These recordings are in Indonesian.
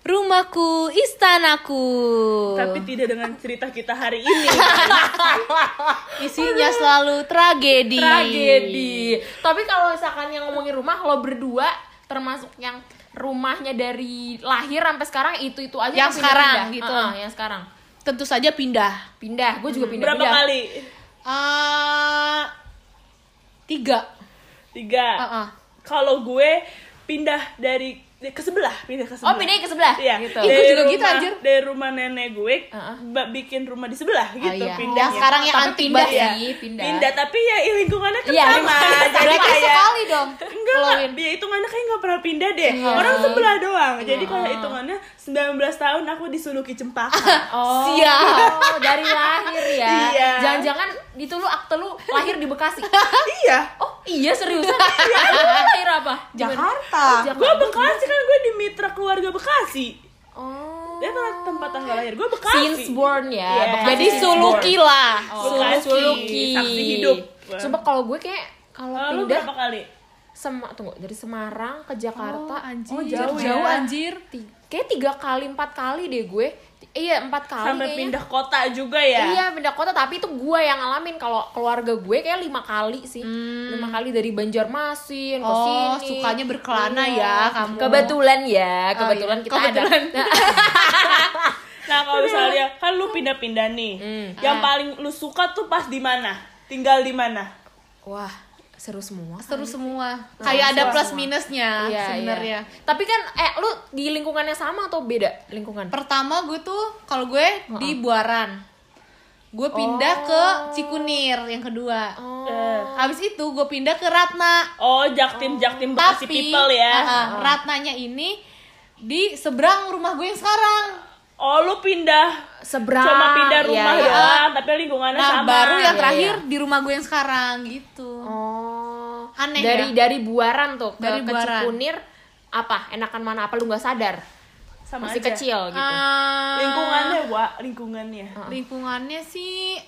Rumahku, istanaku. Tapi tidak dengan cerita kita hari ini. Isinya selalu tragedi. tragedi. Tapi kalau misalkan yang ngomongin rumah, lo berdua termasuk yang rumahnya dari lahir sampai sekarang itu itu aja Yang kan sekarang, pindah-pindah. gitu. Heeh, yang sekarang Tentu saja pindah. pindah. Gue juga pindah. Berapa kali? Ah, tiga. Tiga. Ah, ah. Kalau gue pindah dari ke sebelah, pindah ke sebelah. Oh, pindahnya ke sebelah. Iya. Gitu. Ih, gue juga rumah, gitu, anjir. Dari rumah nenek gue Heeh. ba- bikin rumah di sebelah gitu iya. Yang sekarang yang anti pindah ya. ya. pindah. Pindah tapi ya lingkungannya kan Iya, sama. Jadi kayak sekali dong. Enggak Lowin. dia hitungannya kayak nggak pernah pindah deh. Iya. Orang sebelah doang. Jadi Iya. kalau hitungannya 19 tahun aku disuluki cempaka. Oh, Siap. dari lahir ya. Iya. Jangan-jangan itu lu akte lu lahir di Bekasi. iya. Oh, iya seriusan? Lu lahir apa? Di mana? Jakarta. Jakarta. Gue Bekasi kan gue di mitra keluarga Bekasi. Oh. Dia tempat tempat tanggal lahir gue Bekasi. Since born ya. Iya. Bekasi Jadi suluki born. lah. Oh, Bekasi, suluki. saksi hidup. Coba kalau gue kayak kalau Kalau lu pindah berapa kali? Sema, tunggu dari Semarang ke Jakarta anjir. Oh, jauh jauh ya. anjir. ti- kayak tiga kali empat kali deh gue iya empat kali Sampai kayaknya. pindah kota juga ya. Iya pindah kota tapi itu gue yang ngalamin kalau keluarga gue kayak lima kali sih lima kali dari Banjarmasin ke Oh, sini sukanya berkelana Iya. ya kamu. kebetulan ya kebetulan iya. kita Kebetulan. ada Nah kalau misalnya kan lu pindah-pindah nih, Hmm. yang Ah. paling lu suka tuh pas di mana? Tinggal di mana? wah seru semua Seru semua. Kayak ada plus minusnya Iya, sebenarnya. iya. tapi kan eh lu di lingkungannya sama atau beda lingkungan Pertama gue tuh kalau gue di Buaran. Gue pindah ke Cikunir yang kedua. oh Eh, Habis itu gue pindah ke Ratna. Oh, Jaktim Jaktim Bekasi Tapi people ya. ah, ah, Ratnanya ini di seberang rumah gue yang sekarang. Oh, lu pindah seberang cuma pindah rumah iya, iya. doang, tapi lingkungannya Nah, sama. baru yang Iya, terakhir iya. di rumah gue yang sekarang gitu. Oh, Aneh dari ya? dari Buaran tuh ke, Dari ke Buaran. Cikunir apa? Enakan mana? Apa lu nggak sadar? sama Masih aja. kecil gitu. Ah, Lingkungannya, Wak, lingkungannya. lingkungannya sih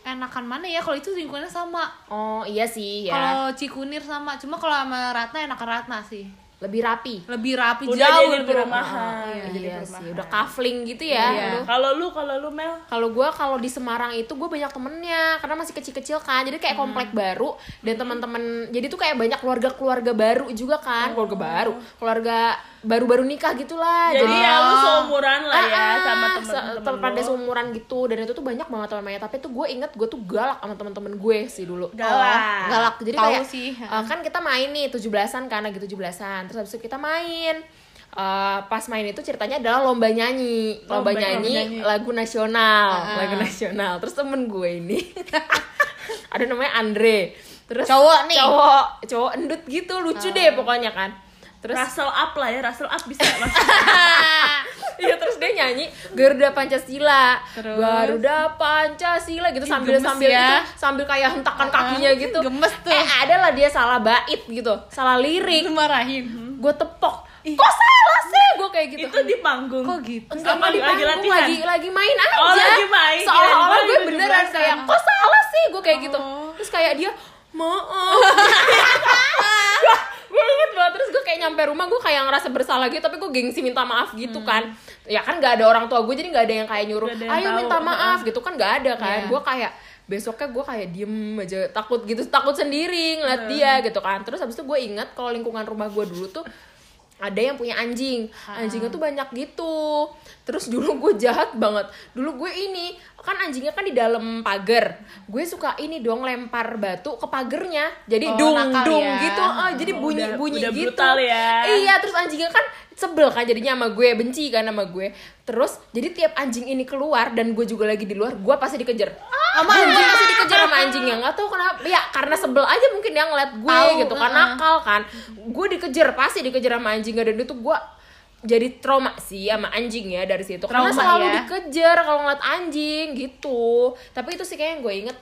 enakan mana ya kalau itu lingkungannya sama. Oh iya sih ya. Kalau Cikunir sama, cuma kalau sama Ratna enakan Ratna sih. Lebih rapi. Lebih rapi Udah jauh jadi lebih rapi. perumahan. iya, jadi iya perumahan. sih, udah kafling gitu ya. Iya. Kalau lu, kalau lu Mel, Kalau gue kalau di Semarang itu gue banyak temennya karena masih kecil-kecil kan, jadi kayak komplek baru dan teman-teman, jadi tuh kayak banyak keluarga-keluarga baru juga kan, keluarga baru, keluarga baru-baru nikah gitulah. jadi ya lu seumuran lah ya Ah, sama se- temen-temen tem- pada seumuran gitu. Dan itu tuh banyak banget teman-temannya tapi tuh gue inget gue tuh galak sama teman-teman gue sih dulu. Galak. galak. Jadi Tahu kayak sih. eh, kan kita main nih 17-an kan lagi 17-an terus habis itu kita main. Eh, pas main itu ceritanya adalah lomba nyanyi. Lomba, Lomba- nyanyi, lomba nyanyi. lagu nasional. Ah. lagu nasional. Terus temen gue ini. Ada namanya Andre. Terus Cowok nih. cowok cowok endut gitu. Lucu deh pokoknya kan terus Russell up lah ya, Russell up bisa masuk. Iya terus dia nyanyi Garuda Pancasila Terus? Garuda Pancasila gitu sambil gemes sambil ya. itu sambil kayak hentakan kakinya gitu gemes tuh. eh ada lah dia salah bait gitu salah lirik marahin. gue tepok kok salah sih gue kayak gitu itu di panggung. Kok gitu? Enggak Apa di lagi latihan? lagi lagi main aja Oh, lagi main. seolah-olah Kirain gue beneran 17-an. kayak kok salah sih gue kayak gitu Oh. terus kayak dia maaf gue inget banget terus gue kayak nyampe rumah gue kayak ngerasa bersalah gitu tapi gue gengsi minta maaf gitu kan. Ya kan nggak ada orang tua gue jadi nggak ada yang kayak nyuruh yang ayo tahu. minta maaf gitu kan nggak ada kan. Iya. gue kayak besoknya gue kayak diem aja takut gitu takut sendiri ngeliat dia gitu kan. Terus habis itu gue inget kalau lingkungan rumah gue dulu tuh ada yang punya anjing. Anjingnya tuh banyak gitu. Terus dulu gue jahat banget. Dulu gue ini kan anjingnya kan di dalam pagar. Gue suka ini dong lempar batu ke pagernya. Jadi Oh, dung dung ya. gitu. Ah, jadi Oh, bunyi udah- bunyi udah gitu. ya. iya terus anjingnya kan sebel kan jadinya sama gue benci kan sama gue. Terus jadi tiap anjing ini keluar dan gue juga lagi di luar gue pasti dikejar. Sama anjing pasti dikejar sama anjingnya nggak tahu kenapa. Ya karena sebel aja mungkin dia ngeliat gue Tahu, gitu kan heeh. nakal kan. Gue dikejar pasti dikejar sama anjingnya dan itu gue jadi trauma sih sama anjing ya dari situ. Karena Trauma selalu ya. dikejar kalau ngeliat anjing gitu. Tapi itu sih kayaknya gue inget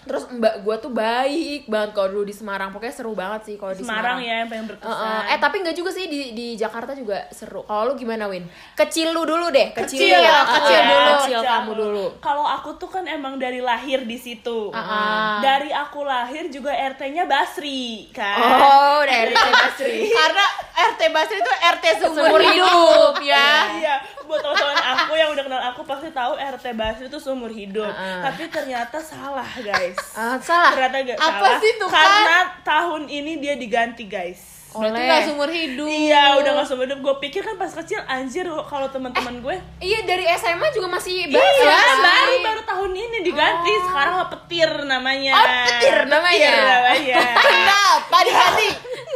terus mbak gue tuh baik banget kalau dulu di Semarang pokoknya seru banget sih kalau di Semarang Semarang ya yang pengen berkesan. Heeh. eh tapi nggak juga sih di di Jakarta juga seru. Kalau lu gimana Win? Kecil lu dulu deh, kecil, kecil, ya, kecil Heeh, dulu. kecil kamu dulu. Kalau aku tuh kan emang dari lahir di situ. Ah. Dari aku lahir juga RT-nya Basri kan. Oh, dari Basri. Karena RT Basri itu RT seumur hidup hidup. ya. Iya, buat teman-teman aku yang udah kenal aku pasti tahu RT Basri itu seumur hidup. Heeh. Tapi ternyata salah, guys. Ah, salah. Ternyata gak Apa salah. sih tuh, Kak? Karena tahun ini dia diganti, guys. Berarti Oleh. nggak seumur hidup. Iya, udah gak seumur hidup. Gue pikir kan pas kecil anjir kalau teman-teman gue Iya dari SMA juga masih Iya, basah. baru baru tahun ini diganti. Sekarang mah petir namanya. Oh, petir namanya. Petir namanya. Kenapa diganti?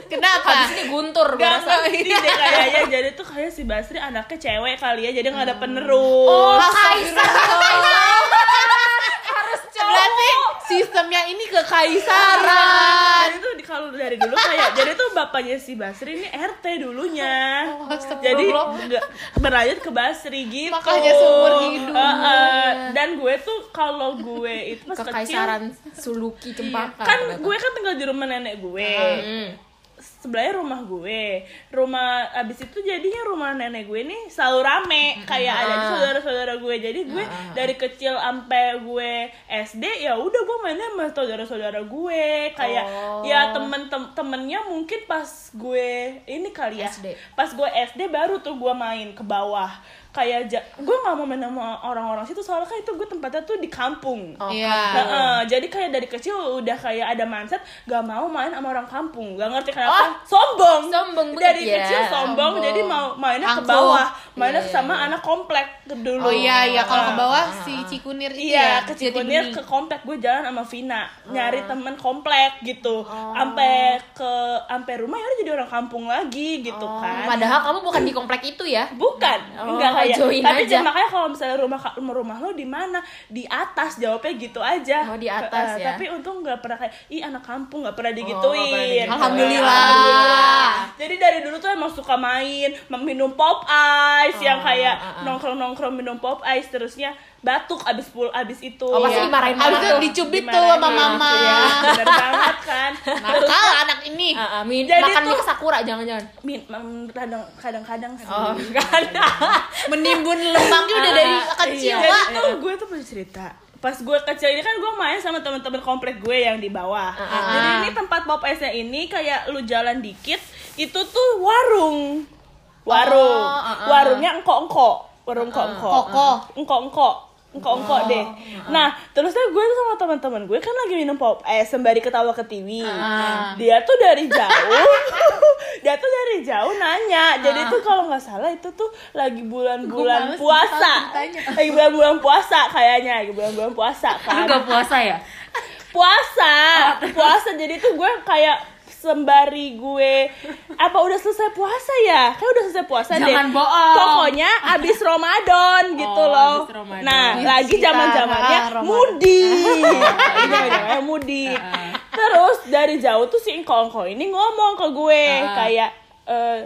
Kenapa? Habis ini guntur gue Gak rasa. ngerti deh kayaknya Jadi tuh kayak si Basri anaknya cewek kali ya Jadi gak ada penerus Oh, Kaisar. harus Berarti sistemnya ini kekaisaran. Jadi tuh di- kalau dari dulu kayak Jadi tuh bapaknya si Basri ini RT dulunya Oh. Jadi nggak berlanjut ke Basri gitu Makanya seumur hidup. Heeh. Dan gue tuh kalau gue itu pas kecil Kekaisaran Suluki Cempaka. Kan ternyata. gue kan tinggal di rumah nenek gue Hmm. Sebelahnya rumah gue. Rumah abis itu jadinya rumah nenek gue nih selalu rame. Kayak ada Ah. saudara-saudara gue. Jadi gue dari kecil sampai gue SD ya udah gue mainnya sama saudara-saudara gue. Kayak Oh. ya temen tem temennya mungkin pas gue ini kali ya. SD. pas gue SD baru tuh gue main ke bawah kayak ja- gue nggak mau main sama orang-orang situ soalnya kan itu gue tempatnya tuh di kampung Oh, Iya. Heeh, jadi kayak dari kecil udah kayak ada mindset gak mau main sama orang kampung gak ngerti Oh, kenapa sombong sombong dari ya. kecil sombong, Sombong. jadi mau mainnya ke Angkuh. bawah mainnya Iya, sama anak komplek ke dulu Oh iya iya kalau ke Heeh. bawah si Cikunir itu Iya, ya. ke Cikunir ke komplek gue jalan sama Vina, nyari Oh. temen komplek gitu. Sampai ke sampai rumah ya udah jadi orang kampung lagi gitu Oh, kan. Padahal kamu bukan di komplek itu ya. Bukan, Oh, enggak kayak. join Tapi aja. makanya kalau misalnya rumah rumah rumah lo di mana? Di atas jawabnya gitu aja. Oh, di atas Eh, ya. Tapi untung nggak pernah kayak, ih anak kampung nggak pernah pernah digituin. digituin. Alhamdulillah. Alhamdulillah. Jadi dari dulu tuh emang suka main, minum pop ice yang Oh, kayak ah, ah. nongkrong nongkrong minum pop ice terusnya batuk abis pul abis itu. Oh, pasti Iya. dimarahin Abis itu tuh. dicubit tuh sama mama. Iya, bener banget kan. Nakal anak ini. Ah, ah, min- Jadi makan tuh- mie sakura jangan-jangan. min- kadang kadang-kadang sih. Oh, kan. Menimbun lemaknya udah dari kecil, Jadi Pak. tuh gue tuh punya cerita pas gue kecil ini kan gue main sama teman-teman komplek gue yang di bawah. Ah. Jadi ini tempat pop ice nya ini kayak lu jalan dikit itu tuh warung. Warung. Oh, ah, ah. Warungnya engko-engko. Warung engko-engko. Koko. Engko-engko. Engko-engko deh. Nah, terusnya gue tuh sama teman-teman gue kan lagi minum pop ice sembari ketawa ke TV. Ah. Dia tuh dari jauh dia tuh dari jauh nanya. Jadi tuh kalau nggak salah itu tuh lagi bulan-bulan puasa. Lagi bulan-bulan puasa kayaknya, lagi bulan-bulan puasa Lu kan. gak puasa ya? Puasa, puasa. Jadi tuh gue kayak sembari gue apa udah selesai puasa ya? Kayak udah selesai puasa deh. Jangan bohong. Pokoknya abis Ramadan gitu Oh, loh. Ramadan. Nah, Abis lagi kita, zaman-zamannya ah, Ramadan. mudik. Lagi zaman-zamannya mudik. Terus dari jauh tuh si engkong ini ngomong ke gue Ah. kayak eh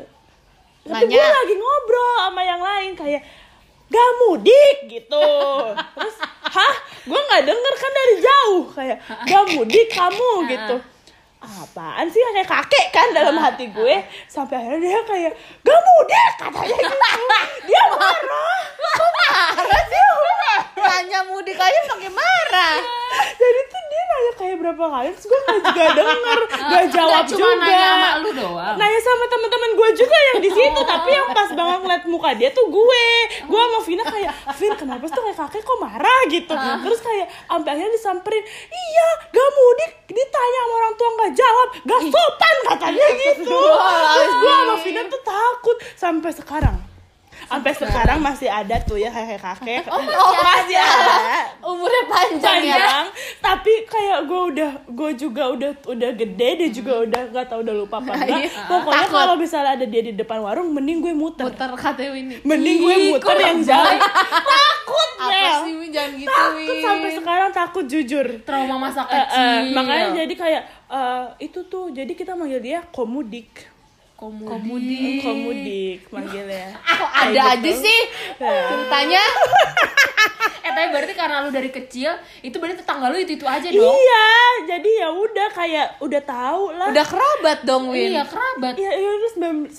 tapi Nanya. gue lagi ngobrol sama yang lain kayak gak mudik gitu terus hah gue nggak denger kan dari jauh kayak gak mudik kamu gitu apaan sih kayak kakek kan dalam hati gue. sampai akhirnya dia kayak gak mudik katanya gitu. Dia marah. Marah sih. Tanya mudik aja pakai marah. jadi tuh dia nanya kayak berapa kali terus gue nggak juga denger gak jawab Nggak cuma juga. nanya sama lu doang. nanya sama teman-teman gue juga yang di situ tapi yang pas banget ngeliat muka dia tuh gue. Gue sama Vina kayak Vin kenapa sih tuh kayak kakek kok marah? gitu. Terus kayak sampai akhirnya disamperin iya gak mudik. Ditanya sama orang tua nggak jawab gak sopan katanya gitu. Terus gue sama Vina tuh takut sampai sekarang. Sampai sekarang masih ada tuh ya kakek kakek oh, masih ada. Umurnya panjang ya. panjang. Tapi kayak gue udah gue juga udah udah gede dia juga udah nggak tahu udah lupa apa enggak. Iya. pokoknya kalau misalnya ada dia di depan warung mending gue muter. Muter KTW ini. mending gue muter yang jauh. Takut Apa sih jangan gitu takut sampai sekarang takut jujur. Trauma masa Eh, eh, kecil. makanya jadi kayak eh, itu tuh jadi kita manggil dia komudik komudi. komudik manggilnya Kok ada aja sih Ya. ceritanya? Eh tapi berarti karena lu dari kecil itu berarti tetangga lu itu itu aja dong. Iya, jadi ya udah kayak udah tahu lah Udah kerabat dong, Win. iya kerabat Iya, iya udah 19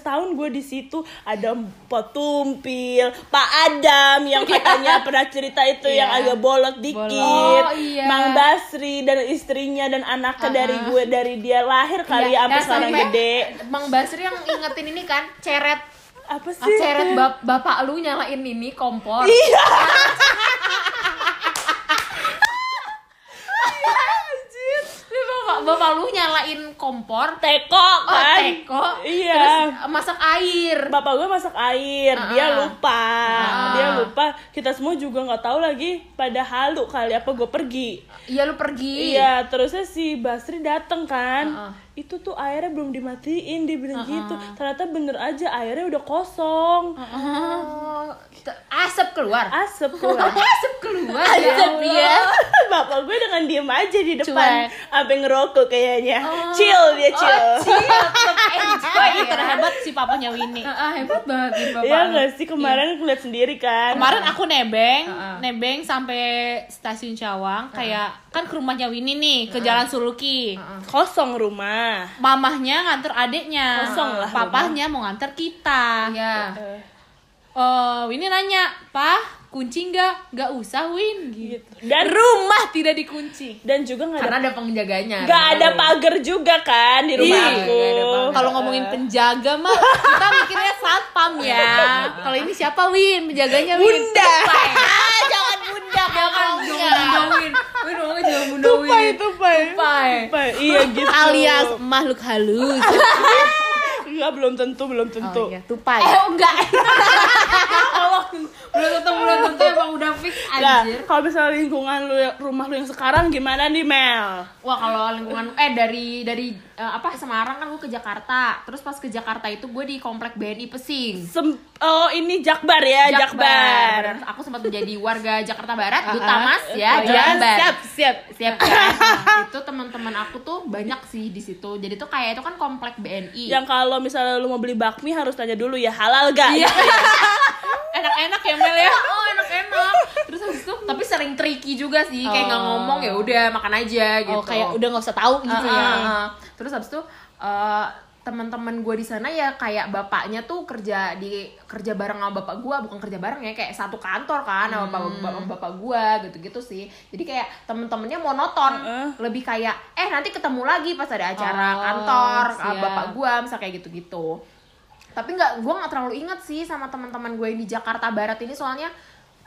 tahun gue di situ ada Pak Tumpil, Pak Adam yang katanya pernah cerita itu yang Iya. agak bolot dikit, Oh, iya. Mang Basri dan istrinya dan anaknya dari gue dari dia lahir kali Iya, ya sampai dan sekarang sampai gede. Bang Basri yang ingetin ini kan ceret Apa ah, sih? ceret bap- bapak lu nyalain ini kompor Iya. Bapak lu nyalain kompor Teko oh kan? teko Iya. terus masak air Bapak gue masak air, dia Ah. lupa, Ah. dia lupa. Kita semua juga nggak tau lagi pada halu kali apa gue pergi. iya lu pergi Iya, terusnya si Basri dateng kan. Heeh. Itu tuh airnya belum dimatiin, dia bilang gitu. Ternyata bener aja airnya udah kosong. oh t- asap keluar Asap keluar. asap keluar Asap ya ya. Bapak gue dengan diem aja di depan. Sampai ngerokok kayaknya. Oh. Chill dia chill. Wah, ini terhebat si papanya Winnie. Ah, ah, hebat banget bapak Iya lu. gak sih kemarin aku lihat sendiri kan. Kemarin aku nebeng, Heeh. nebeng sampai stasiun Cawang, kayak kan ke rumahnya Winnie nih, ke Jalan Suluki. kosong rumah. Mamahnya nganter adiknya, Kosong lah papahnya mau nganter kita. iya Eh, Oh, Winnie nanya, Pah, kunci nggak? Nggak usah, Win. Gitu. Dan Rumah tidak dikunci. dan juga nggak ada karena ada penjaganya nggak ada pagar juga kan di rumah Iya, aku. Kalau ngomongin penjaga mah, kita mikirnya satpam ya. Kalau ini siapa, Win? Penjaganya, Win. Bunda. Ah, jangan bunda, jangan ngomongnya. jangan bundawin Wih, ngomongnya jangan Tupai, tupai. Tupai. Tupai, Iya gitu. Alias makhluk halus. Enggak, belum tentu, belum tentu. Oh, iya, tupai. eh enggak Belum tentu belum tentu emang udah fix anjir kalau misalnya lingkungan lu rumah lu yang sekarang gimana nih Mel? Wah kalau lingkungan eh dari dari eh, apa Semarang kan gue ke Jakarta terus pas ke Jakarta itu gue di komplek BNI Pesing Sem- oh ini Jakbar ya, Jakbar. Dan Aku sempat menjadi warga Jakarta Barat, Duta. Mas ya, Oh, ya, Jakbar. siap, siap. Siap kan? itu teman-teman aku tuh banyak sih di situ. Jadi tuh kayak itu kan komplek BNI. Yang kalau misalnya lu mau beli bakmi harus tanya dulu ya halal gak? Iya. Enak-enak ya Mel ya. oh enak-enak. Terus habis itu tapi sering tricky juga sih, kayak nggak Oh. ngomong ya udah makan aja gitu. Oh, kayak udah nggak usah tahu gitu Ah, ya. ah, ah. Terus habis itu eh, teman-teman gue di sana ya kayak bapaknya tuh kerja di kerja bareng sama bapak gue bukan kerja bareng ya kayak satu kantor kan sama bapak bapak, bapak gue gitu-gitu sih jadi kayak temen-temennya monoton Heeh. lebih kayak eh nanti ketemu lagi pas ada acara Oh, kantor sama siap. bapak gue misal kayak gitu-gitu tapi nggak gue nggak terlalu ingat sih sama teman-teman gue yang di Jakarta Barat ini. Soalnya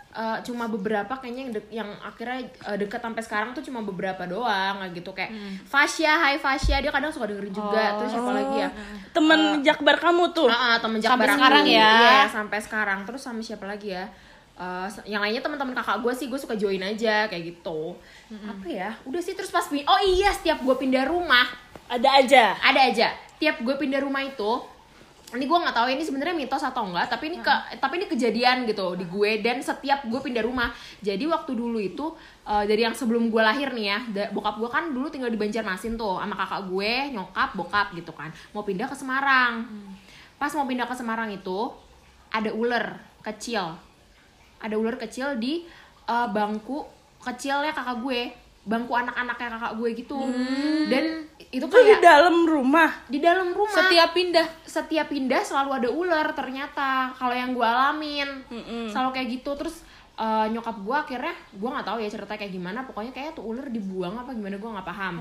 eh, cuma beberapa kayaknya yang dek- yang akhirnya eh, deket sampai sekarang tuh cuma beberapa doang gitu. Kayak Fasya Hai Fasya. Dia kadang suka dengerin juga. Terus siapa lagi ya? Temen Jakbar kamu tuh. Ah, ah, temen Sampai Jakbar aku. sekarang ya? Iya, sampai sekarang. Terus sama siapa lagi ya? Eh, yang lainnya teman-teman kakak gue sih gue suka join aja kayak gitu. Apa ya? Udah sih terus pas oh iya setiap gue pindah rumah. Ada aja. ada aja. Tiap gue pindah rumah itu ini gue nggak tahu ini sebenarnya mitos atau enggak tapi ini ke tapi ini kejadian gitu di gue dan setiap gue pindah rumah. Jadi waktu dulu itu eh, dari yang sebelum gue lahir nih ya da- bokap gue kan dulu tinggal di Banjarmasin tuh sama kakak gue nyokap bokap gitu kan. Mau pindah ke Semarang. Pas mau pindah ke Semarang itu ada ular kecil. Ada ular kecil di eh, bangku kecilnya kakak gue bangku anak-anaknya kakak gue gitu. Dan itu Itu di kayak dalam rumah. di dalam rumah. Setiap pindah? Setiap pindah selalu ada ular ternyata kalau yang gue alamin. Selalu kayak gitu. Terus eh, nyokap gue akhirnya gue nggak tahu ya ceritanya kayak gimana. Pokoknya kayak tuh ular dibuang apa gimana gue nggak paham.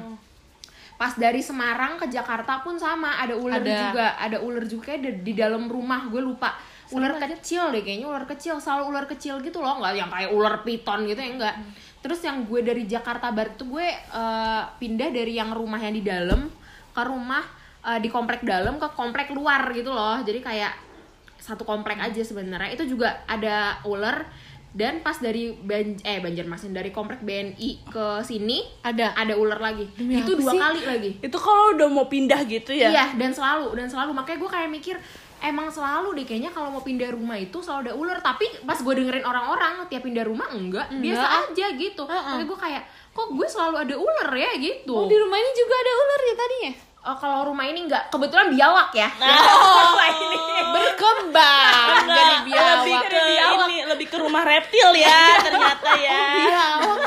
Pas dari Semarang ke Jakarta pun sama ada ular Ada. juga. Ada ular juga kayak di, di dalam rumah gue lupa. Ular kecil deh kayaknya ular kecil. Selalu ular kecil gitu loh. Nggak yang kayak ular piton gitu ya enggak terus yang gue dari Jakarta Barat tuh gue eh, pindah dari yang rumah yang di dalam ke rumah eh, di komplek dalam ke komplek luar gitu loh jadi kayak satu komplek aja sebenarnya itu juga ada ular dan pas dari Ban eh Banjarmasin dari komplek BNI ke sini ada. ada ular lagi Demi itu dua sih? kali lagi Itu kalau udah mau pindah gitu ya. iya dan selalu dan selalu makanya gue kayak mikir emang selalu deh kayaknya kalau mau pindah rumah itu selalu ada ular. Tapi pas gue dengerin orang-orang tiap pindah rumah enggak, biasa Enggak. aja gitu. Heeh. tapi gue kayak kok gue selalu ada ular ya gitu. Oh, di rumah ini juga ada ular ya tadinya? Oh, kalau rumah ini nggak kebetulan biawak ya. Nah, apa ini? berkembang. Jadi biawak. lebih ke ini, lebih ke rumah reptil ya ternyata ya. biawak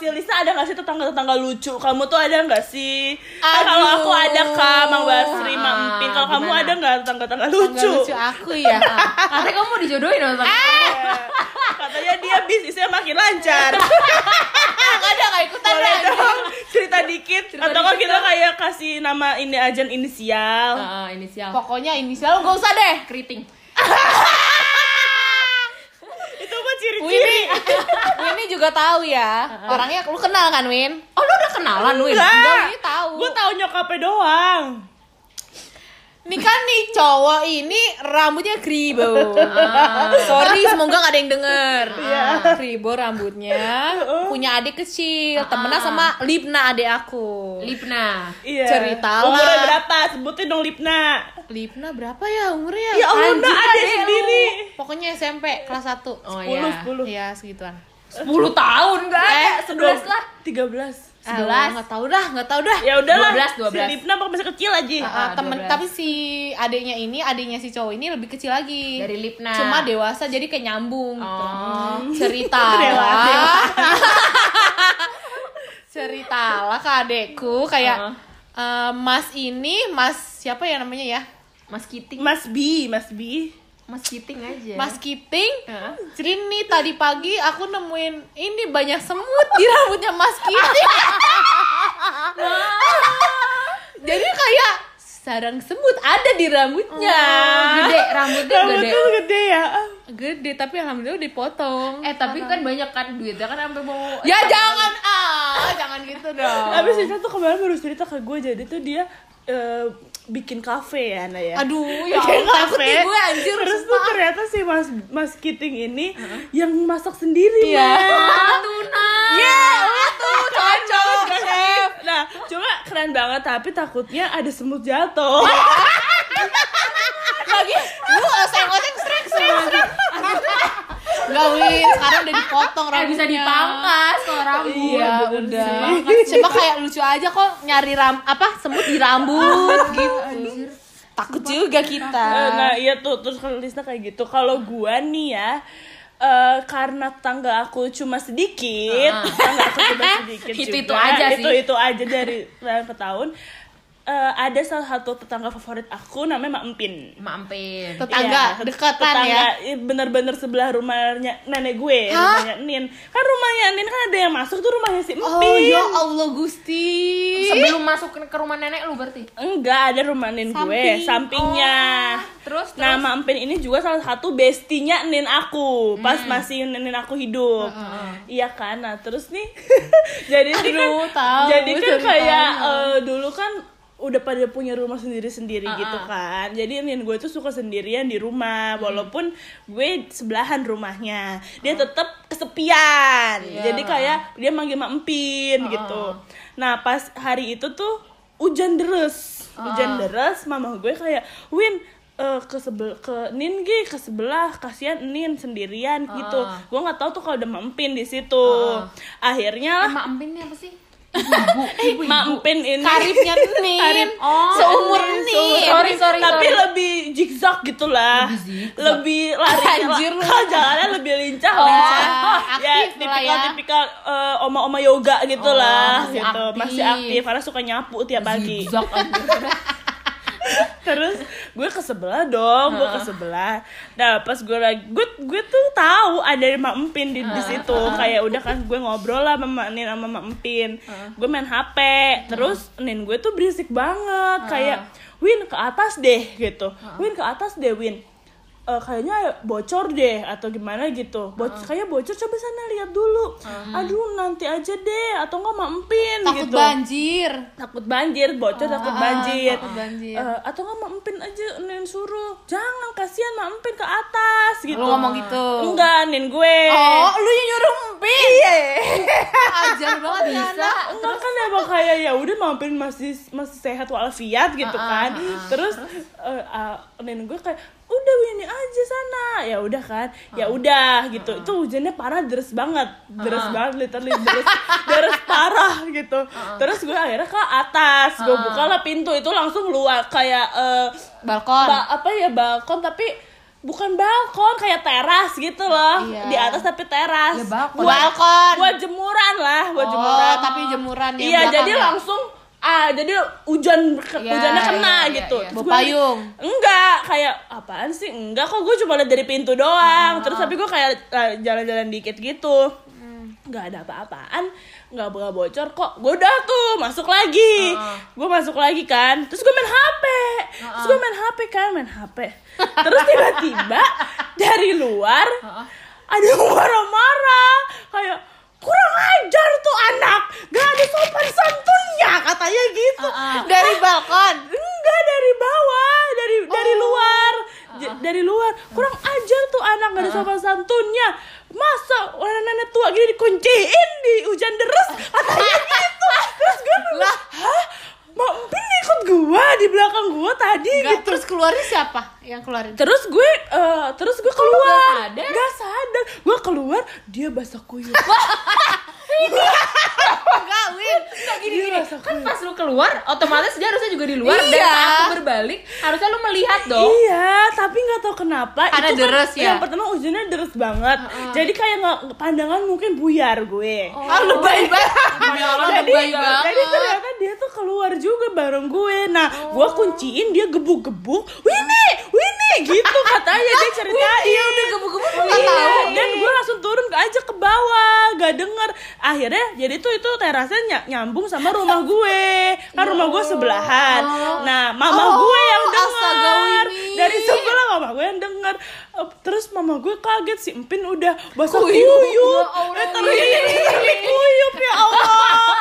ini nih, kalau si Lisa ada nggak sih tetangga-tetangga lucu? Kamu tuh ada nggak sih? Kan kalau aku ada kak, Mang Basri, Ah, Mang Empin. Kalau kamu ada nggak tetangga-tetangga Tangga lucu? lucu aku ya Katanya kamu mau dijodohin sama Ya, Katanya dia bisnisnya makin lancar. nggak ada nggak ikutan Boleh lagi dong cerita dikit Cerita atau dikit kita dong. kayak kasih nama ini aja inisial. Ah, inisial. pokoknya inisial gak usah deh Keriting. Winnie Winnie juga tahu ya orangnya lu kenal kan Win Oh, lu udah kenalan, Win? Enggak. Winnie tahu Gue tahu nyokapnya doang. Nih kan nih cowok ini rambutnya kribo. Ah. Sorry, semoga gak ada yang denger. Iya. Kribo rambutnya, punya adik kecil, temenan sama Lipna adik aku. Lipna. Iya. Ceritalah. Umurnya berapa? Sebutin dong Lipna. Lipna berapa ya umurnya? Ya Allah, Anjir, adik lu. sendiri. Pokoknya SMP kelas 1. Oh 10, iya. 10. Iya, segituan. 10 tahun enggak ada, Eh, 11 lah. 13. Alah, nggak tahu dah, nggak tahu dah. Ya udahlah. 12, 12. Si Lipna masih kecil aja. Ah, ah, Ah, temen 12. tapi si adiknya ini adiknya si cowok ini lebih kecil lagi Dari Lipna. cuma dewasa jadi kayak nyambung gitu. Oh. cerita ceritalah ke adekku kayak Ah. eh, mas ini mas siapa ya namanya ya Mas Kiting. Mas B, Mas B. Mas Kiting aja. mas Kiting Heeh. ini tadi pagi aku nemuin ini banyak semut di rambutnya mas Kiting jadi kayak sarang semut ada di rambutnya. Gede. Rambutnya Rambutnya gede. gede ya. gede tapi alhamdulillah dipotong. Eh tapi kan banyak kan duitnya kan sampai mau ya jangan. Ah jangan gitu dong. Tapi Sisa tuh kemarin baru cerita ke gue jadi tuh dia eh, bikin kafe ya, Ana ya. aduh ya Bikin kafe. gue anjir Terus tuh ternyata si Mas Mas Kiting ini yang masak sendiri, Iya. Mas. Ah, tuna. ya itu cocok chef Nah, cuma keren banget tapi takutnya ada semut jatuh. lagi lu oseng-oseng srek srek srek Gak Win, sekarang udah dipotong Eh rambutnya bisa dipangkas kalau rambut. Iya udah. Coba kayak lucu aja kok nyari ram apa semut di rambut gitu Takut juga kita Eh, nah iya tuh terus kalau Lisna kayak gitu kalau gua nih ya eh karena tangga aku cuma sedikit, tangga aku cuma sedikit Itu-itu juga, aja sih. itu itu aja dari tahun ke tahun. Eh, ada salah satu tetangga favorit aku namanya Mak Empin. Mampin. Tetangga, Iya, dekatan tetangga, ya bener-bener sebelah rumahnya nenek gue, Hah? rumahnya Nin. Kan rumahnya Nin kan ada yang masuk tuh rumahnya si Empin. Oh ya Allah Gusti Sebelum masuk ke rumah nenek lu berarti. Enggak, ada rumah Nin gue, Samping. sampingnya. Terus Nah, Mak Empin ini juga salah satu bestinya Nin aku pas masih Nin aku hidup. Iya kan? Nah, terus nih jadi nih kan Aduh, tahu jadi kan kayak eh, dulu kan udah pada punya rumah sendiri-sendiri gitu kan. Jadi Nin gue tuh suka sendirian di rumah walaupun gue sebelahan rumahnya. Dia tetap kesepian. Jadi kayak dia manggil Mak Empin gitu. Nah, pas hari itu tuh hujan deres. Hujan deres, mama gue kayak, "Win, eh, ke sebel ke Nin Gi, ke sebelah kasihan Nin sendirian gitu. Gue nggak tahu tuh kalau udah mampin di situ. Akhirnya lah Mak Empin ini apa sih? mampin ini Karibnya Nin Karib. Oh, Seumur Nin, Nin Sorry, sorry, tapi sorry. lebih zigzag gitulah lebih lari Anjir kalau jalannya lebih lincah Oh, lincah aktif ya lah tipikal ya. tipikal eh, oma-oma yoga gitulah masih gitu aktif. masih aktif karena suka nyapu tiap pagi Zigzag. terus gue ke sebelah dong gue ke sebelah. Nah pas gue lagi gue gue tuh tahu ada mak empin di, di situ. Kayak udah kan gue ngobrol lah sama nin sama mak empin. Gue main hp terus nin gue tuh berisik banget. Kayak win ke atas deh gitu. Win ke atas deh win Eh, kayaknya bocor deh atau gimana gitu. Bo kayak bocor coba sana lihat dulu. Aduh nanti aja deh atau nggak mak empin Takut gitu. banjir. Takut banjir bocor takut Ah, banjir, takut banjir. Eh, atau nggak mak empin aja nin suruh. Jangan kasihan mak empin ke atas gitu. Lu ngomong gitu. Enggak nin gue. Oh, lu yang nyuruh empin. iya. Ajar banget ya anak. enggak kan emang kayak ya udah mak empin masih masih sehat walafiat gitu kan. terus eh, ah, nin gue kayak udah Winnie aja sana. Ya udah kan? Ya udah gitu. Itu hujannya parah deres banget. Deres banget literally deres. Deres parah gitu. Terus gue akhirnya ke atas. Gue buka lah pintu. Itu langsung luar kayak eh, balkon. ba- apa ya balkon tapi bukan balkon kayak teras gitu loh. Iya. di atas tapi teras. Ya, balkon. buat, Balkon. buat jemuran lah buat Oh, jemuran. tapi jemuran yang iya jadi ya? langsung ah jadi hujan Iya, hujannya kena iya, iya, gitu. iya. Terus Bawa gua- payung. enggak kayak apaan sih? Enggak kok gue cuma lihat dari pintu doang. Terus tapi gue kayak eh, jalan-jalan dikit gitu. Nggak ada apa-apaan nggak nggak bocor kok. Gue udah tuh masuk lagi. Gue masuk lagi kan. Terus gue main hp terus gue main hp kan main hp terus tiba-tiba dari luar ada yang marah-marah. Kayak kurang ajar tuh anak. Gak ada sopan santunnya katanya gitu. Dari balkon. Enggak dari bawah. Dari dari luar. J- dari luar. Kurang ajar tuh anak gak ada sopan santunnya. Masa orang nenek tua gini dikunciin di hujan deras? Katanya gitu. Terus gue Lah. hah mau Empin ikut gua di belakang gua tadi Nggak, gitu. terus keluarnya siapa yang keluarin? Terus gue eh, terus gue keluar. nggak sadar? Sadar. Gue keluar dia basah kuyup. Enggak Win. Nggak, gini gini? kan pas lu keluar otomatis dia harusnya juga di luar dan Iya. saat lu berbalik. Harusnya lu melihat dong. Iya, tapi nggak tahu kenapa. Karena itu kan deres ya? Yang pertama hujannya deres banget. Jadi kayak nggak pandangan mungkin buyar gue. ah lebay banget. Demi Allah jadi, lebay jadi banget ternyata dia tuh keluar juga bareng gue. Nah, gue kunciin dia gebuk-gebuk. Winnie, Winnie gitu katanya dia ceritain. Iya udah gebuk-gebuk Iya, dan gue langsung turun aja ke bawah, gak denger. Akhirnya jadi tuh itu terasnya ny- nyambung sama rumah gue, kan rumah gue sebelahan. Nah, mama Oh, gue yang denger dari sebelah mama gue yang denger. Terus mama gue kaget si Empin udah basah Kuyup. kuyup, Ya Allah, eh, kuyup ya Allah.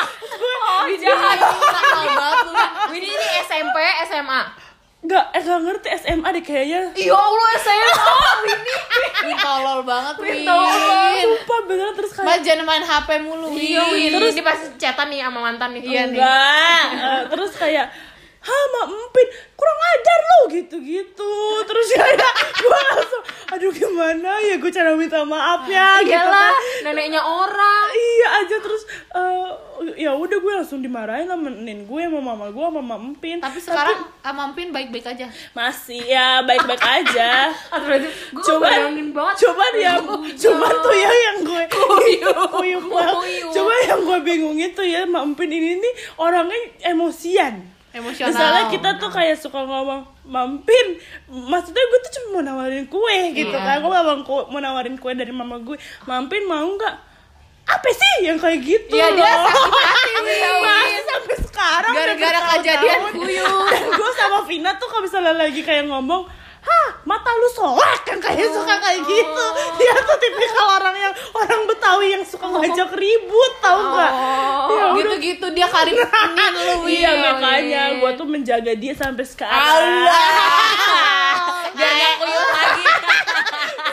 Oh jahat Winnie ini SMP SMA nggak eh gak ngerti SMA deh kayaknya. ya Allah SMA Winnie Win tolol banget Win Sumpah beneran terus kayak Mas jangan main HP mulu Iya, Win. Terus dia pasti chatan nih sama mantan nih. Iya nih. enggak Eh, terus kayak hah mak empin kurang ajar lo gitu-gitu terus ya gue langsung aduh gimana ya gue cara minta maaf ya gitu Iyalah, kan. neneknya orang. iya aja terus eh, ya udah gue langsung dimarahin sama nenek gue sama mama gue sama mama empin Tapi sekarang sama Empin baik-baik aja masih ya baik-baik aja gue banget. cuman yang cuman tuh ya yang gue Kuyup. kuyup banget. Kuyup. coba yang gue bingungin tuh ya Mak Empin ini nih orangnya emosian Emosional Misalnya kita tuh kayak suka ngomong mampin, maksudnya gue tuh cuma mau nawarin kue gitu Iya. kan, gue mau, mau nawarin kue dari mama gue, mampin mau nggak? Apa sih yang kayak gitu? Iya, dia sakit hati. Masih sampai sekarang Gara-gara kejadian kuyup. Dan gue sama Vina tuh kalau misalnya lagi kayak ngomong Hah, mata lu soak kan kayak suka kayak gitu. Dia tuh tipikal orang yang Orang Betawi yang suka ngajak ribut tau gak? Ya udah. Gitu-gitu dia karin lu Iya makanya gue tuh menjaga dia sampai sekarang. Allah. Biar gak kuyup lagi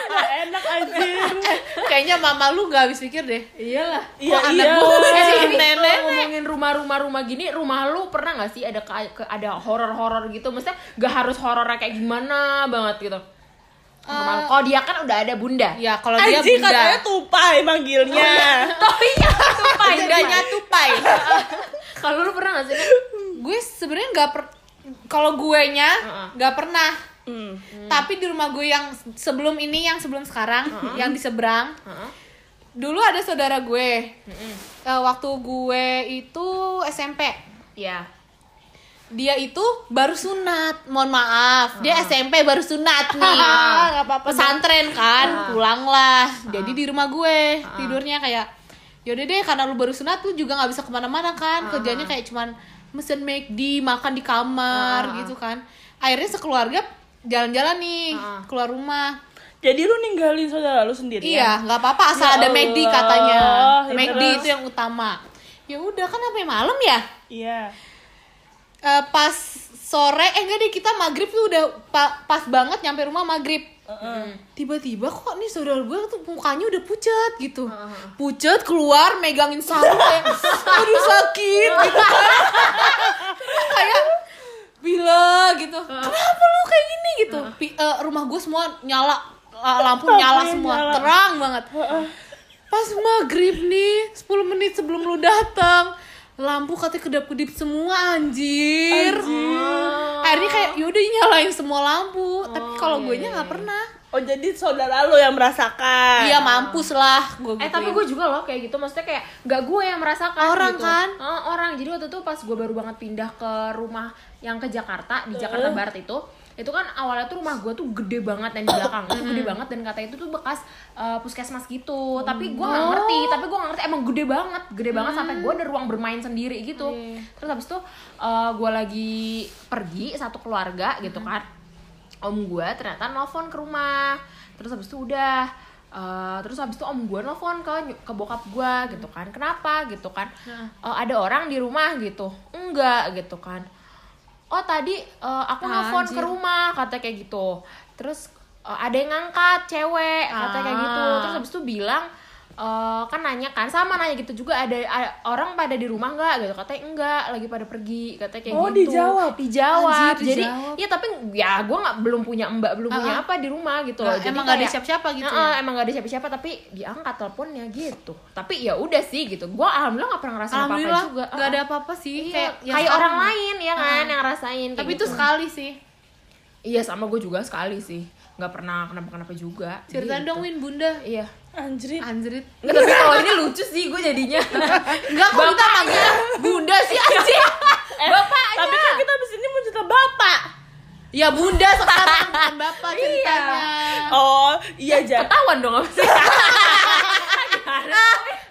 Gak enak anjir. Kayaknya mama lu gak habis pikir deh Iyalah. Iya Kok iya. anak gue sih ini nenek ngomongin rumah-rumah rumah gini, rumah lu pernah nggak sih ada ke- ada horor-horor gitu? Maksudnya gak harus horornya kayak gimana banget gitu. Lu. Kalau dia kan udah ada bunda. Ya kalau dia bunda katanya tupai manggilnya. Oh iya, tupai. Bundanya tupai Kalau lu pernah gak sih? Gue sebenarnya gak per Kalau gue nya Heeh. gak pernah Hmm. Tapi di rumah gue yang sebelum ini Yang sebelum sekarang Yang di seberang Heeh. Dulu ada saudara gue. Eh, Waktu gue itu SMP Iya. dia itu baru sunat mohon maaf. Dia SMP baru sunat nih. Nggak apa-apa pesantren kan pulanglah. Jadi di rumah gue tidurnya kayak yaudah deh karena lu baru sunat lu juga nggak bisa ke mana-mana kan. Kerjanya kayak cuman mesen McD makan di kamar gitu kan. Akhirnya sekeluarga jalan-jalan nih Ah. keluar rumah. Jadi lu ninggalin saudara lu sendiri iya nggak apa-apa asal Ya ada McD katanya. Ya McD itu yang utama. Ya udah kan sampai malam ya? Iya. Eh, pas sore eh enggak deh kita maghrib tuh udah pa- pas banget nyampe rumah maghrib. Tiba-tiba kok nih saudara gue tuh mukanya udah pucat gitu. Pucat keluar megangin sarung kayak aduh sakit gitu kan. Terus kayak bila gitu kenapa lu gitu Pi- eh, rumah gue semua nyala lampu nyala semua nyala. terang banget pas maghrib nih 10 menit sebelum lu datang lampu katanya kedap-kedip semua anjir. Akhirnya kayak yaudah nyalain semua lampu. Tapi kalau gue nya nggak pernah. Oh jadi saudara lo yang merasakan. Iya mampus lah gue Eh tapi gue juga loh kayak gitu maksudnya kayak nggak gue yang merasakan Orang gitu. kan? Eh, orang jadi waktu itu pas gue baru banget pindah ke rumah yang ke Jakarta di Jakarta Barat itu itu kan awalnya tuh rumah gue tuh gede banget dan di belakang. Itu gede banget dan katanya itu tuh bekas eh, puskesmas gitu. Tapi gue nggak ngerti tapi gue nggak ngerti. Emang gede banget gede banget sampai gue ada ruang bermain sendiri gitu. Terus habis itu eh, gue lagi pergi satu keluarga gitu kan. Om gue ternyata nelfon ke rumah. Terus habis itu udah eh, terus habis itu om gue nelfon ke ke bokap gue gitu kan. Kenapa gitu kan? Eh, ada orang di rumah gitu. Enggak gitu kan oh tadi eh, aku nelfon ke rumah kata kayak gitu. Terus eh, ada yang ngangkat cewek kata kayak gitu. Ah. terus habis itu bilang eh, kan nanya kan sama nanya gitu juga ada, ada orang pada di rumah nggak gitu katanya enggak lagi pada pergi katanya kayak Oh, gitu dijawab? dijawab Anjir, jadi dijawab. ya tapi ya gue nggak belum punya mbak belum punya Ah, ah. apa di rumah gitu Nah, loh Jadi emang nggak ada kayak- siapa-siapa gitu Nah, ya? emang gak ada siapa-siapa tapi diangkat teleponnya gitu tapi ya udah sih gitu gue alhamdulillah nggak pernah ngerasain apa-apa juga nggak ada apa-apa sih iya, kayak kayak, yang sekarang. orang lain ya kan yang ngerasain kayak Tapi itu gitu. sekali sih. iya sama gue juga sekali sih nggak pernah kenapa-kenapa juga Ceritain Gitu. dong Win Bunda. iya Anjrit. Anjrit. Nggak, tapi kalau ini lucu sih gue jadinya Enggak kok kita manggil bunda sih anjir. Eh, Bapaknya. Tapi kan kita abis ini mau cerita bapak. Ya bunda sekarang bukan bapak ceritanya. Oh iya Jan. ketahuan dong apa sih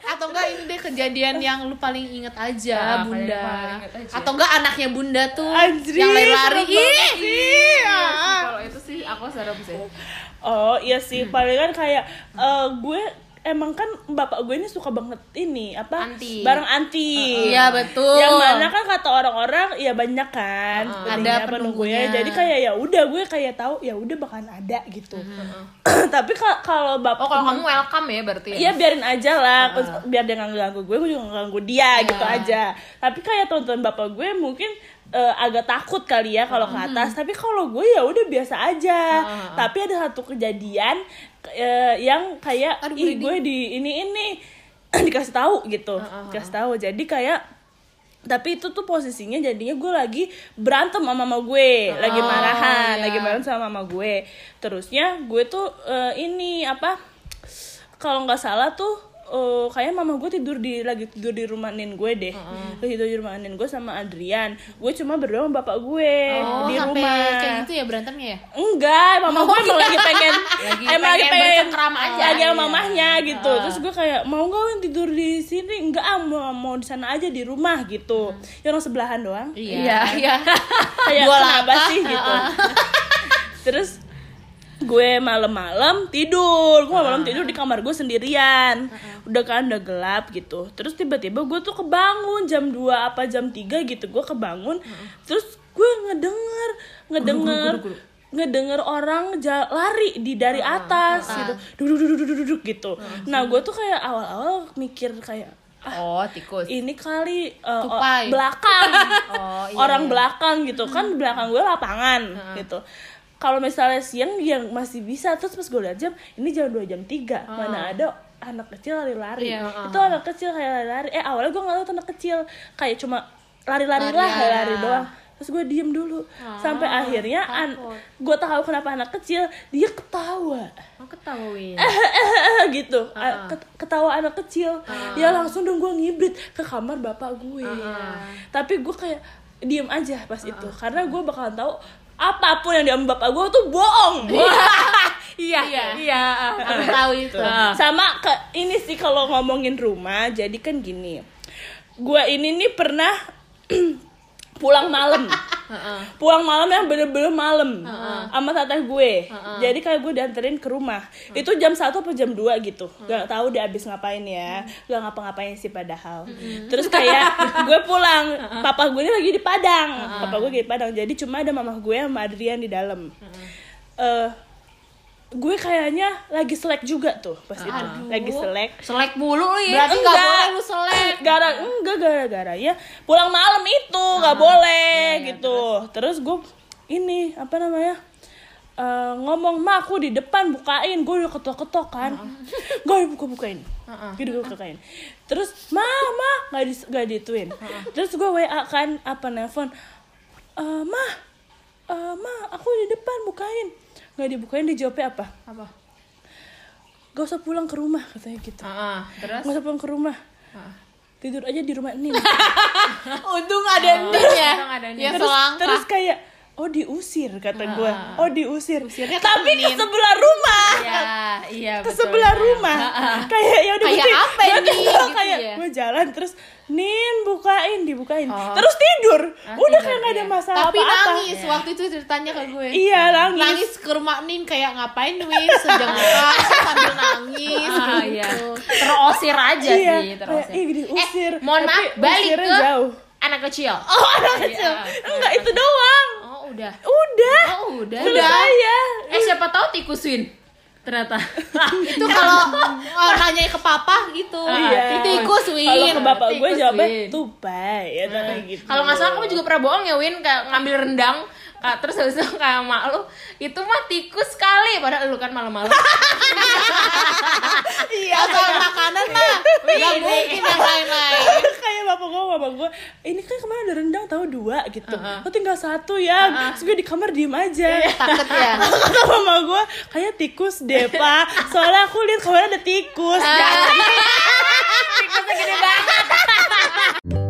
Atau enggak ini deh kejadian yang lu paling inget aja Ya, bunda. paling inget aja. Atau enggak anaknya bunda tuh Anjrit, yang lari-lari. Iya sih, kalau itu sih aku serem sih Oh iya sih, paling kan kayak eh, gue emang kan bapak gue ini suka banget ini apa Anti. barang anti. Iya, betul. yang mana kan kata orang-orang ya banyak kan Uh-uh. pentingnya Ada penunggunya. jadi kayak ya udah gue kayak tahu ya udah bakalan ada gitu. Tapi ka- kalau bapak oh kalau kamu welcome ya berarti ya? Iya biarin aja lah, biar dia nggak ganggu gue, gue juga nggak ganggu dia gitu aja. Tapi kayak tonton bapak gue mungkin eh, agak takut kali ya kalau ke atas. Tapi kalau gue ya udah biasa aja. Tapi ada satu kejadian eh, yang kayak Aduh, ih gue di ini ini dikasih tahu gitu, dikasih tahu. Jadi kayak tapi itu tuh posisinya jadinya gue lagi berantem sama mama gue lagi Oh, marahan iya. lagi berantem sama mama gue terusnya gue tuh eh, ini apa kalau nggak salah tuh eh, kayaknya mama gue tidur di lagi tidur di rumah nin gue deh. Lagi tidur di rumah nin gue sama Adrian. Gue cuma berdua sama bapak gue Oh, di rumah. kayak gitu ya berantemnya ya? enggak mama gue emang lagi pengen Lagi emang lagi pengen pengen bercengkram aja. lagi sama Iya. mamahnya gitu. Terus gue kayak mau Win tidur di sini? Enggak ah mau mau di sana aja di rumah gitu. Ya orang sebelahan doang. Iya, iya. kayak kenapa sih? gitu. Terus gue malam-malam tidur. Gue malam tidur di kamar gue sendirian. Udah kan udah gelap gitu. Terus tiba-tiba gue tuh kebangun jam 2 apa jam 3 gitu gue kebangun. Terus gue ngedenger ngedenger ngedenger orang lari di dari atas gitu. Duduk duduk duduk duduk gitu. Nah gue tuh kayak awal-awal mikir kayak oh tikus. ini kali uh, Tupai. belakang. Oh, iya, orang iya. belakang gitu. Kan di belakang gue lapangan gitu kalau misalnya siang yang masih bisa. Terus pas gue liat jam ini jam 2 jam 3 mana ada anak kecil lari-lari. Iya, itu anak kecil kayak lari-lari. Eh awalnya gue nggak tahu anak kecil. Kayak cuma lari-lari lah Lari, lari ya. doang. Terus gue diem dulu. Sampai akhirnya an gue tahu kenapa anak kecil dia ketawa. Oh ketahuin gitu. A- ket- ketawa anak kecil. Ya langsung dong gue ngibrit ke kamar bapak gue tapi gue kayak diem aja pas itu. karena gue bakalan tahu apa pun yang diambil bapak gue tuh bohong. Iya iya Aku tahu itu. sama ke ini sih kalau ngomongin rumah jadi kan gini. Gue ini nih pernah pulang malam. Pulang malam yang bener-bener malam sama teteh gue. Jadi kayak gue dianterin ke rumah. Itu jam satu atau jam 2 gitu. Gak tahu dia abis ngapain ya. Gak ngapa-ngapain sih padahal. Terus kayak gue pulang. Papa gue ini lagi di Padang. Papa gue lagi di Padang. Jadi cuma ada mama gue sama Adrian di dalam. Eh, gue kayaknya lagi selek juga tuh pas itu. Lagi selek. Selek mulu lu ya? Berarti nggak Enggak. boleh lu selek. gara enggak gara-gara ya. Pulang malam itu nggak boleh gitu. terus? Gue ini apa namanya eh, ngomong ma aku di depan bukain. Gue udah ketok-ketok kan. Gue buka bukain gue udah bukain terus ma ma nggak di nggak dituin. Terus gue wa kan apa nelfon "Eh, ma eh, ma aku di depan bukain nggak dibukain dijawabnya apa? Apa? Gak usah pulang ke rumah katanya gitu. Heeh, terus? Gak usah pulang ke rumah. Tidur aja di rumah Nin. Untung ada ending ya. Untung ada. Ya terus terus kayak oh diusir kata gue oh diusir Usirnya tapi ke Nin. sebelah rumah Iya, iya ke betul. sebelah rumah kayak ya udah Kayak apa ini? Gitu kayak ya? gue jalan terus nin bukain dibukain Oh. terus tidur Ah, udah tidur, kayak nggak ada iya. masalah Tapi apa-apa nangis waktu itu ceritanya ke gue. iya nangis, Nangis ke rumah Nin kayak ngapain Win sejengkal sambil nangis Ah, gitu. iya. Terusir aja iya sih, kayak terusir. ih diusir Eh, mohon maaf, balik ke jauh anak kecil. oh anak kecil Iya. enggak itu doang Oh, udah. udah Oh, udah. udah ya Eh, siapa tahu tikus Win. Ternyata. Itu kalau oh, nanya ke papa gitu. Iya. Tikus kalau Win. ke bapak gue jawabnya tupai ya kayak gitu Kalau nggak salah kamu juga pernah bohong ya Win kayak ngambil rendang Kak, terus habis itu kayak mak lu itu mah tikus kali padahal lu kan malam-malam. Iya, soal makanan mah. Gak mungkin yang lain-lain. kayak bapak gue bapak gue ini kan kemarin ada rendang tahu dua gitu. Lo tinggal satu ya. Terus gue di kamar diem aja. Takut ya. kata mama gue kayak tikus deh pak. Soalnya aku lihat kemarin ada tikus. Tikusnya gede banget